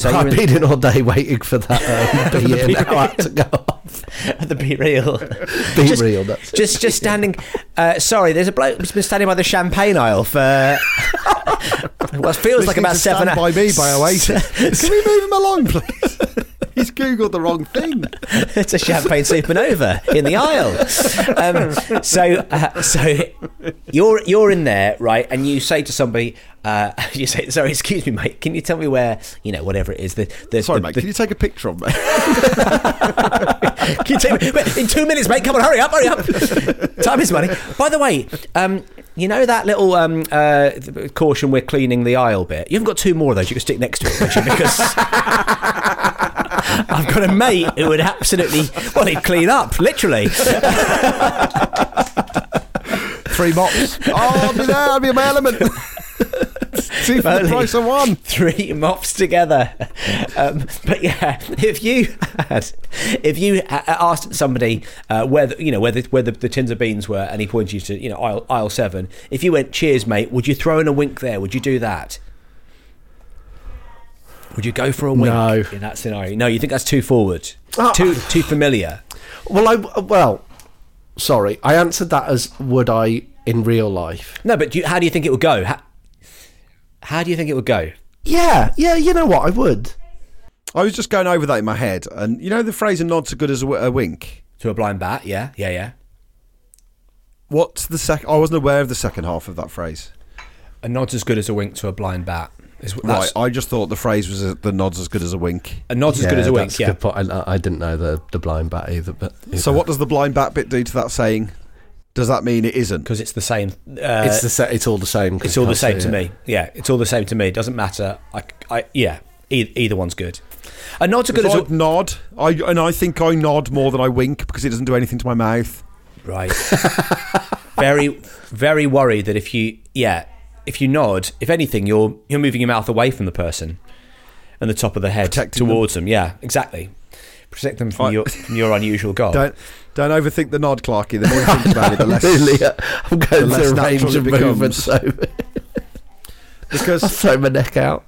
You're I've been in all day waiting for that (laughs) um, be in. Now to go off. (laughs) the be real. Be Just- real. That's Just, just standing. Uh, sorry, there's a bloke who's been standing by the champagne aisle for (laughs) what feels like about seven. By me by Oasis. Can we move him along, please? He's googled the wrong thing. (laughs) it's a champagne supernova in the aisle. Um, so, uh, so you're you're in there, right? And you say to somebody, uh, (laughs) you say, "Sorry, excuse me, mate. Can you tell me where you know whatever it is? The, the Sorry, the, mate. the- Can you take a picture of me? (laughs) Can you take me wait, in two minutes, mate? Come on, hurry up, hurry up. Time is money. By the way, um, you know that little um, uh, caution we're cleaning the aisle bit. You haven't got two more of those you can stick next to it, you? Because I've got a mate who would absolutely well, he'd clean up literally. Three mops. Oh, I'll be there. I'll be in my element. Two for the price of one. Three mops together. Um, but yeah, if you had, if you asked somebody uh, where the, you know where the, where the, the tins of beans were, and he pointed you to you know aisle, aisle seven, if you went, "Cheers, mate," would you throw in a wink there? Would you do that? Would you go for a wink No. in that scenario? No, you think that's too forward, Ah. too too familiar. well, I well, sorry, I answered that as would I in real life. No, but do you, how do you think it would go? How, how do you think it would go? Yeah, yeah, you know what, I would. I was just going over that in my head, and you know the phrase "a nod's as good as a, w- a wink." To a blind bat? Yeah, yeah, yeah. What's the second? I wasn't aware of the second half of that phrase. A nod's as good as a wink to a blind bat. Is, Right, I just thought the phrase was "the nod's as good as a wink." A nod's as good as a wink. Yeah. good. I, I didn't know the the blind bat either. But So what does the blind bat bit do to that saying? Does that mean it isn't? because it's the same. Uh, It's the sa- it's all the same. 'cause it's all the same to it. me. Yeah, it's all the same to me. It doesn't matter. I, I yeah, either, either one's good. A nod's as good as I a nod, I and I think I nod more than I wink because it doesn't do anything to my mouth. right. (laughs) very, very worried that if you yeah, if you nod, if anything, you're you're moving your mouth away from the person and the top of the head Protecting towards them. Yeah, exactly. Protect them from Right. your from your unusual goal. Don't don't overthink the nod, Clarky. The more you (laughs) think about it, the less. Really, uh, I'm going the range of movements, (laughs) Because (laughs) throw my neck out.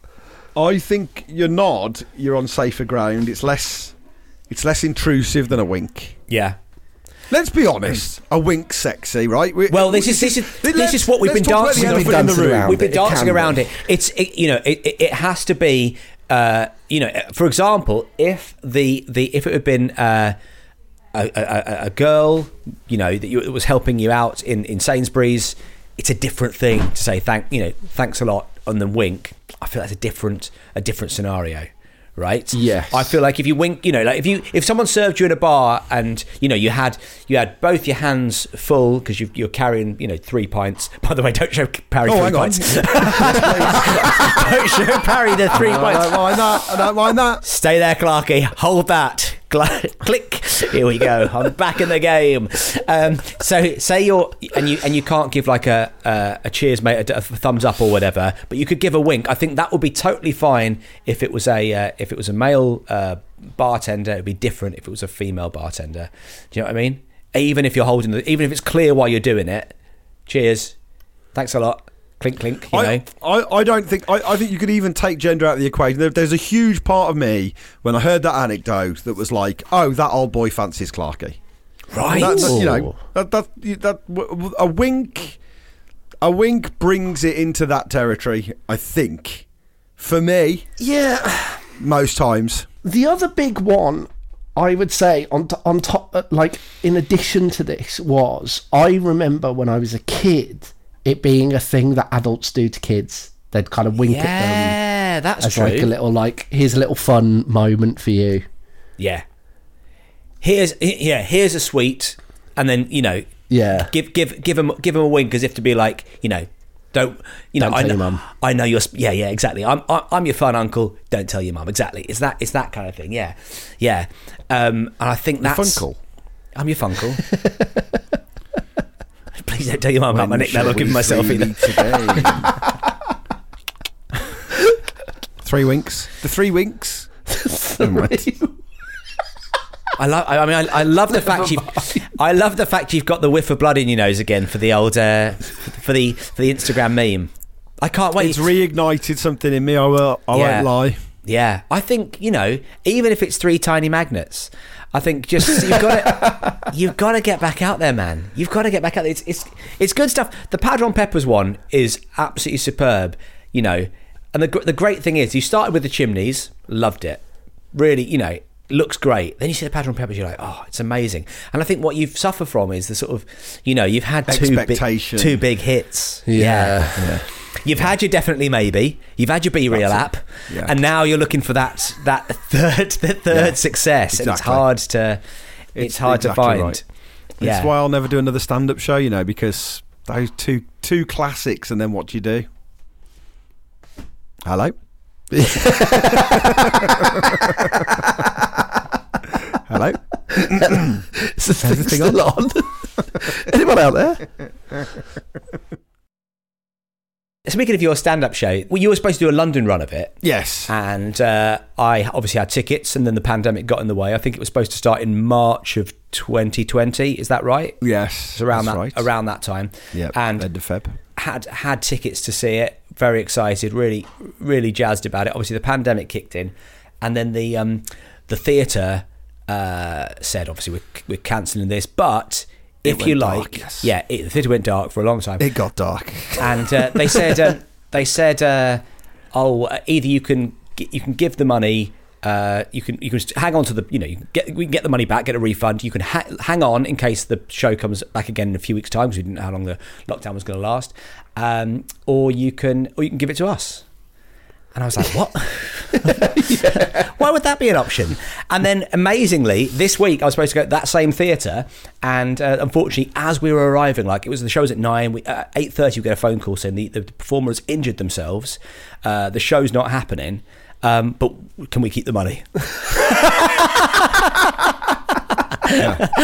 I think your nod, you're on safer ground. It's less, it's less intrusive than a wink. yeah. Let's be honest. A wink, sexy, right? We- Well, this is this is this is what we've been talk about the dancing. elephant in the dancing around. We've been dancing around it. It's it, you know it, it, it has to be uh, you know for example if the the if it had been uh, a, a, a- a girl you know that, you, that was helping you out in in Sainsbury's, it's a different thing to say thank you know thanks a lot and then wink. I feel that's a different a different scenario. Right. Yes. I feel like if you wink, you know, like if you if someone served you in a bar and you know you had you had both your hands full because you, you're carrying you know three pints. (laughs) By the way, don't show Parry Oh, three pints. (laughs) (laughs) don't show Parry the three oh, I pints. don't mind that. I don't mind that. Stay there, Clarky. Hold that. (laughs) Click. Here we go. I'm back in the game. Um, so say you're and you and you can't give like a a, a cheers, mate, a, a thumbs up or whatever, but you could give a wink. I think that would be totally fine if it was a uh, if it was a male uh, bartender. It'd be different if it was a female bartender. Do you know what I mean? even if you're holding even if it's clear while you're doing it. Cheers. Thanks a lot. Clink clink. You I, know. I, I don't think I, I think you could even take gender out of the equation. There, there's a huge part of me when I heard that anecdote that was like, "Oh, that old boy fancies Clarky." Right. That, that- you know, that, that, that a wink, a wink brings it into that territory. I think, for me, Yeah. most times. The other big one, I would say, on t- on top, uh, like in addition to this, was I remember when I was a kid, it being a thing that adults do to kids. They'd kind of wink at them yeah, that's as true. like a little like here's a little fun moment for you. yeah. Here's yeah. Here's a sweet, and then you know, Yeah. give give give him give him a wink as if to be like you know. Don't you know? Don't I tell know. your mum. I know you're. Yeah, yeah, exactly. I'm. I'm your fun uncle. Don't tell your mum. Exactly. It's that. It's that kind of thing. Yeah, yeah. Um, and I think that's Your Funkle. I'm your fun funkle. (laughs) Please don't tell your mum about my When nickname. shall I'll give we myself freely either. (laughs) three winks. The three winks. (laughs) I love. I mean, I, I love the fact you've. (laughs) I love the fact you've got the whiff of blood in your nose again for the old uh, for the for the Instagram meme. I can't wait. It's reignited something in me. I will. I Yeah. won't lie. Yeah, I think you know, even if it's three tiny magnets, I think just you've got to you've got to get back out there, man. You've got to get back out there. It's it's it's good stuff. The Padron Peppers one is absolutely superb. You know, and the the great thing is, you started with the chimneys, loved it, really. You know, looks great. Then you see the Padron Peppers, you're like, oh, it's amazing. And I think what you've suffered from is the sort of, you know, you've had two big, two big hits. Yeah. You've had your definitely maybe. You've had your Be Real app. Yeah. and now you're looking for that that third the third Yeah, success, and it's hard to it's, hard exactly to find. right. That's why I'll never do another stand-up show. You know, because those two two classics, and then what do you do? Hello. (laughs) Hello. Is the thing still on? (laughs) Anyone out there? (laughs) Speaking of your stand-up show, well, you were supposed to do a London run of it, Yes. and uh, I obviously had tickets, and then the pandemic got in the way. I think it was supposed to start in March of 2020. Is that right? Yes. It's around that's that right. around that time. Yeah. and end of Feb. had had tickets to see it. Very excited, really, really jazzed about it. Obviously, the pandemic kicked in, and then the um, the theatre uh, said, obviously, we're, we're cancelling this. But if you dark, like, yes. yeah, it, the theatre went dark for a long time, It got dark. and uh, they said um, (laughs) they said, uh, oh, uh, either you can you can give the money. Uh, you can you can hang on to the you know you can get we can get the money back get a refund you can ha- hang on in case the show comes back again in a few weeks time because we didn't know how long the lockdown was going to last um, or you can or you can give it to us and I was like what (laughs) why would that be an option and then amazingly this week I was supposed to go to that same theatre and uh, unfortunately as we were arriving like it was the show was at 9 we, uh, 8.30 we get a phone call saying the, the performers injured themselves uh, the show's not happening um, but can we keep the money? (laughs)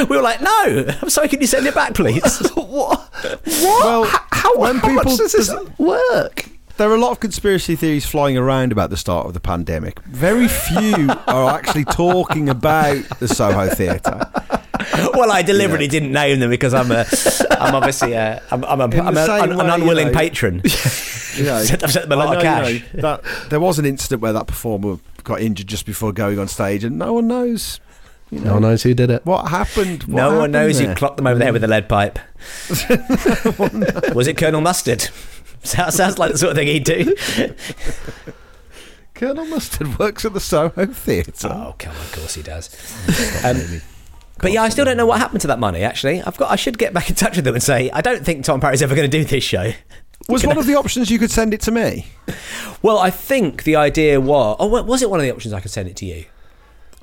we were like, no. I'm sorry. Can you send it back, please? (laughs) what? What? Well, how, when how much people- does this work? There are a lot of conspiracy theories flying around about the start of the pandemic. Very few (laughs) are actually talking about the Soho Theatre. well, I deliberately didn't name them because I'm a, I'm obviously a, I'm, I'm, a, the I'm a, an, way, an unwilling you know. patron. You know, I've sent them a lot I of know, you cash. know, that, there was an incident where that performer got injured just before going on stage, and no one knows. You know, No one knows who did it. what happened. What no one knows there? who clocked them over the head with a lead pipe. (laughs) (laughs) Was it Colonel Mustard? (laughs) Sounds sounds like the sort of thing he'd do. (laughs) Colonel Mustard works at the Soho Theatre. Oh, come on, of course he does. (laughs) Um, but yeah, I still don't know what happened to that money. Actually, I've got. I should get back in touch with them and say I don't think Tom Parry's ever going to do this show. was one of the options you could send it to me? Well, I think the idea was. Oh, was it one of the options I could send it to you?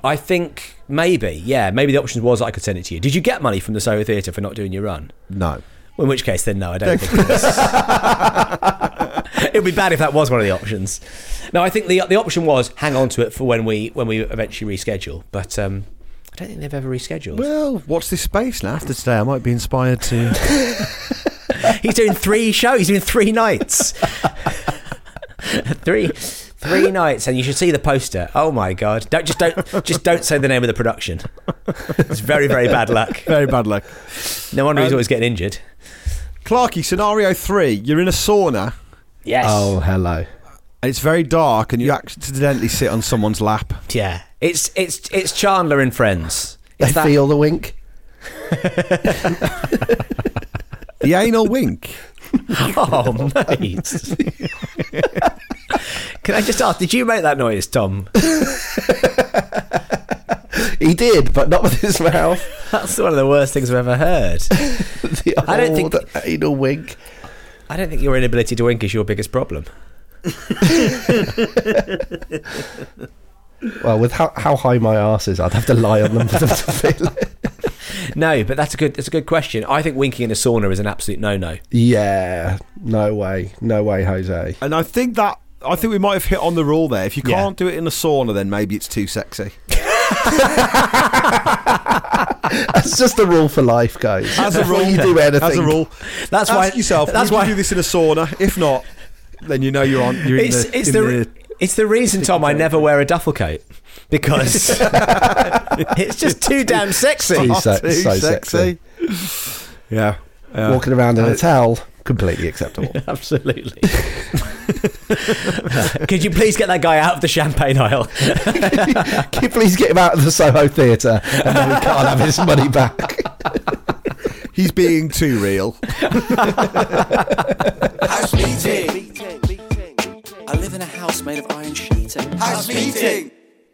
I think maybe, yeah, maybe the option was I could send it to you. Did you get money from the Soho Theatre for not doing your run? No. In which case, then no, I don't think (laughs) it would be bad if that was one of the options. No, I think the the option was hang on to it for when we when we eventually reschedule. But um, I don't think they've ever rescheduled. Well, watch this space now. After today, I might be inspired to. (laughs) He's doing three shows. He's doing three nights. (laughs) three Three nights, and you should see the poster. Oh my god! Don't just don't just don't say the name of the production. It's very very bad luck. Very bad luck. No wonder he's Um, always getting injured. Clarky, scenario three. You're in a sauna Yes. Oh, hello. and it's very dark and you accidentally sit on someone's lap. Yeah. It's it's it's Chandler in Friends. They It's that- feel the wink. The anal wink. Oh mate. Can I just ask? Did you make that noise, Tom? (laughs) He did, but not with his mouth. (laughs) That's one of the worst things I've ever heard. (laughs) The I don't think- anal wink. I don't think your inability to wink is your biggest problem. (laughs) Well, with how, how high my arse is, I'd have to lie on them for them to feel it. No, but that's a good that's a good question. I think winking in a sauna is an absolute no no. Yeah, no way, no way, Jose. And I think that I think we might have hit on the rule there. If you can't do it in a sauna, then maybe it's too sexy. (laughs) That's just a rule for life, guys. As a Before rule, you do anything. as a rule, That's ask why yourself. That's would why you do this in a sauna? If not, then you know you're on. You're it's in the, it's in the, it's the reason Tom I never wear a duffel coat because (laughs) it's just too damn sexy. Too se- too so sexy. Yeah. yeah. Walking around in a uh, towel, completely acceptable. (laughs) Absolutely. (laughs) Could you please get that guy out of the champagne aisle? (laughs) Can you please get him out of the Soho Theatre and then we can't have his money back? He's being too real. House meeting. I live in a house made of iron sheeting. House meeting.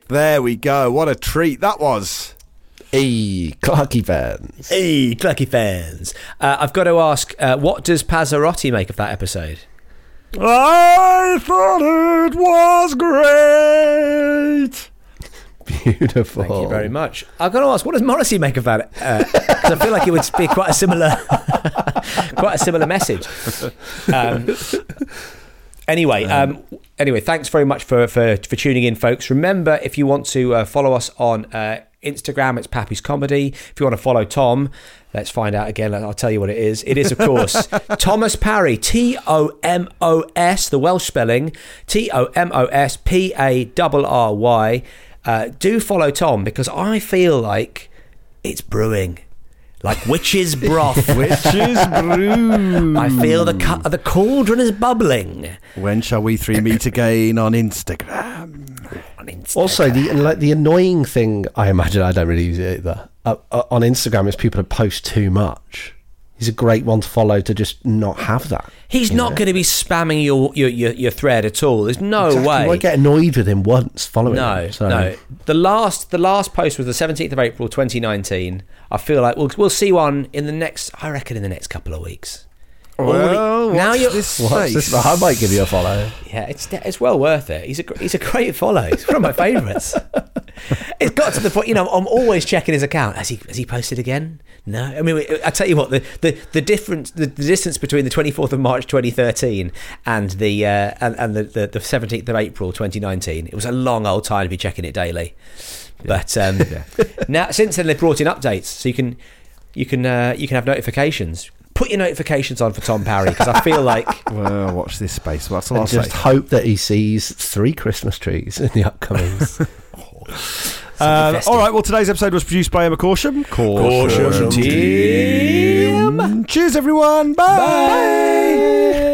There we go. What a treat that was. Hey, Clarky fans. hey, Clucky fans. Uh, I've got to ask, uh, what does Pazzarotti make of that episode? I thought it was great. Beautiful. Thank you very much. I've got to ask, what does Morrissey make of that? Because I feel like it would be quite a similar, (laughs) quite a similar message. Um, anyway, um, anyway, thanks very much for, for for tuning in, folks. Remember, if you want to uh, follow us on uh, Instagram, it's Pappy's Comedy. If you want to follow Tom, let's find out again. I'll tell you what it is. It is, of course, (laughs) Tomos Parry, T O M O S, the Welsh spelling, T O M O S P A R R Y. Uh, do follow Tom because I feel like it's brewing. Like witch's broth. (laughs) Witches brew. I feel the cu- the cauldron is bubbling. When shall we three meet again on Instagram? On Insta- Also, the like the annoying thing, I imagine I don't really use it either. Uh, uh, on Instagram is people who post too much. He's a great one to follow to just not have that. He's not going to be spamming your, your, your, your thread at all. There's no Exactly. way. You might get annoyed with him once following no, him. So. no. The last the last post was the 17th of April 2019. I feel like we'll we'll see one in the next. I reckon in the next couple of weeks. Well, now you're- this What's this? space. I might give you a follow. Yeah, it's it's well worth it. He's a gr- he's a great follow. He's one of my favourites. (laughs) it's got to the point, you know, I'm always checking his account. Has he has he posted again? No. I mean, I tell you what, the the, the difference, the, the distance between the 24th of March 2013 and the uh, and, and the, the the 17th of April 2019, it was a long old time to be checking it daily. But um, (laughs) now since then they've brought in updates, so you can you can uh, you can have notifications. Put your notifications on for Tom Parry because I feel like (laughs) Well, watch this space. That's all I'll And say. just hope that he sees three Christmas trees in the upcoming. (laughs) Um, all right. Well, today's episode was produced by Emma Caution. Caution, team. Cheers, everyone. Bye.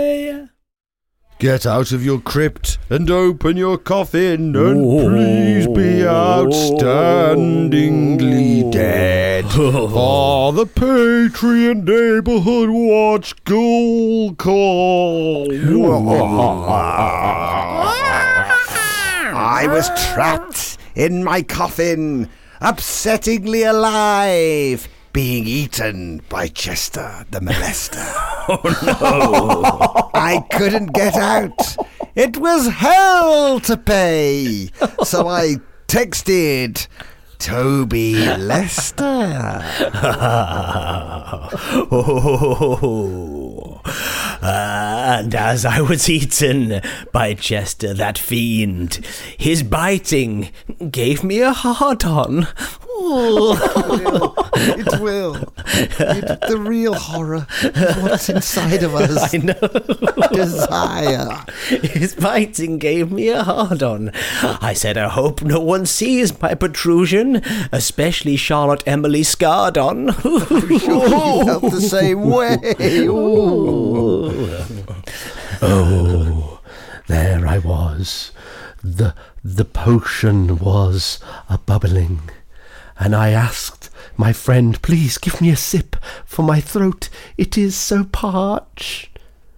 Get out of your crypt and open your coffin, and please be outstandingly dead. (laughs) For the Patreon Neighborhood Watch Ghoul Call. I was trapped in my coffin, upsettingly alive, being eaten by Chester the molester. (laughs) oh no! (laughs) I couldn't get out. It was hell to pay. So I texted Toby Lester. (laughs) Oh, and as I was eaten by Chester, that fiend, his biting gave me a hard on. It will. It, the real horror is what's inside of us. (laughs) I know. Desire. His biting gave me a hard on. I said, I hope no one sees my protrusion, especially Charlotte Emily Scardon. (laughs) You felt the same way. (laughs) Oh, (laughs) there I was. The the potion was a bubbling, and I asked my friend, "Please give me a sip, for my throat it is so parched."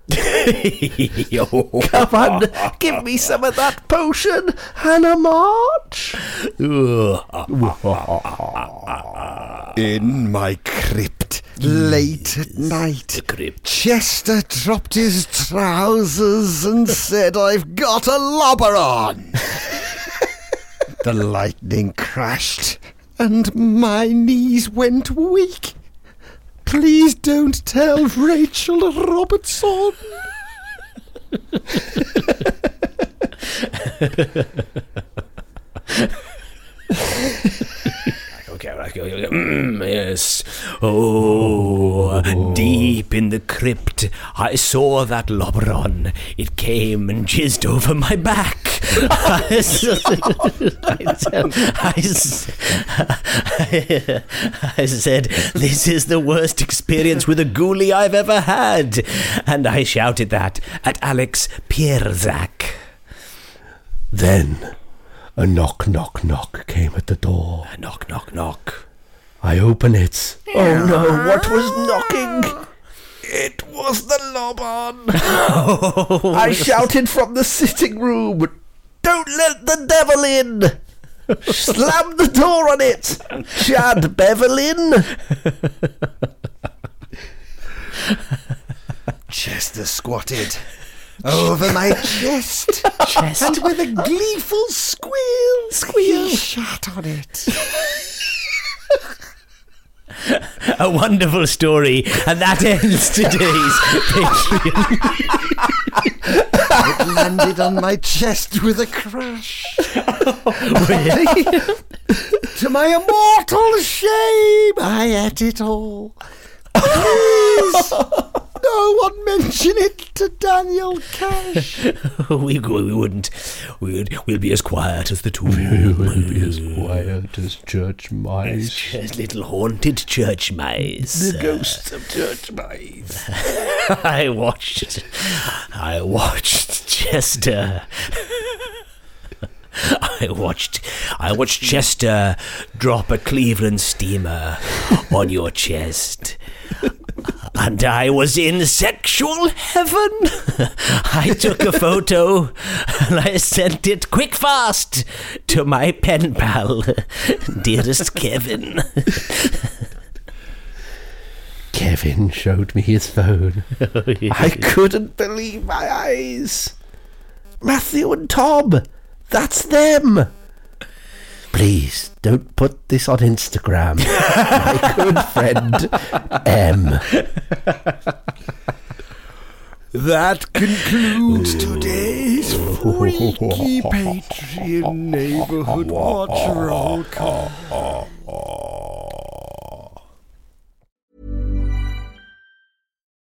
(laughs) Come on, give me some of that potion, Hannah March. (laughs) In my crypt, late at night, Chester dropped his trousers and said, I've got a lobber on. (laughs) the lightning crashed, and my knees went weak. Please don't tell Rachel Robertson. (laughs) Okay, okay, okay. Mm, (clears throat) yes. Oh, deep in the crypt, I saw that lobberon. It came and jizzed over my back. (laughs) I said, This is the worst experience with a ghoulie I've ever had. And I shouted that at Alex Pierzak. Then a knock, knock, knock came at the door. Knock, knock, knock. I open it. Oh no! What was knocking? It was the lobon. (laughs) Oh. I shouted from the sitting room. Don't let the devil in! Slam the door on it! Chad Bevelin! Chester squatted over my chest, and with a gleeful squeal, squeal, he shat on it. (laughs) (laughs) A wonderful story, and that ends today's Patreon. It landed on my chest with a crash. (laughs) really? (laughs) To my immortal shame, I ate it all. Please, no one mention it to Daniel Cash. (laughs) we, we wouldn't. We'd, we'll be as quiet as the tomb. We will be as quiet as church mice. As little haunted church mice. The ghosts of church mice. (laughs) I watched. I watched Chester. (laughs) I watched. I watched Chester drop a Cleveland steamer on your chest. And I was in sexual heaven. (laughs) I took a photo and I sent it quick fast to my pen pal, (laughs) dearest Kevin. (laughs) Kevin showed me his phone. I couldn't believe my eyes. Matthew and Tom, that's them. Please don't put this on Instagram. my (laughs) good friend M. That concludes today's freaky Patreon neighborhood watch roll call.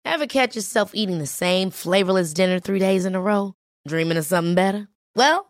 Ever catch yourself eating the same flavorless dinner three days in a row? Dreaming of something better? Well,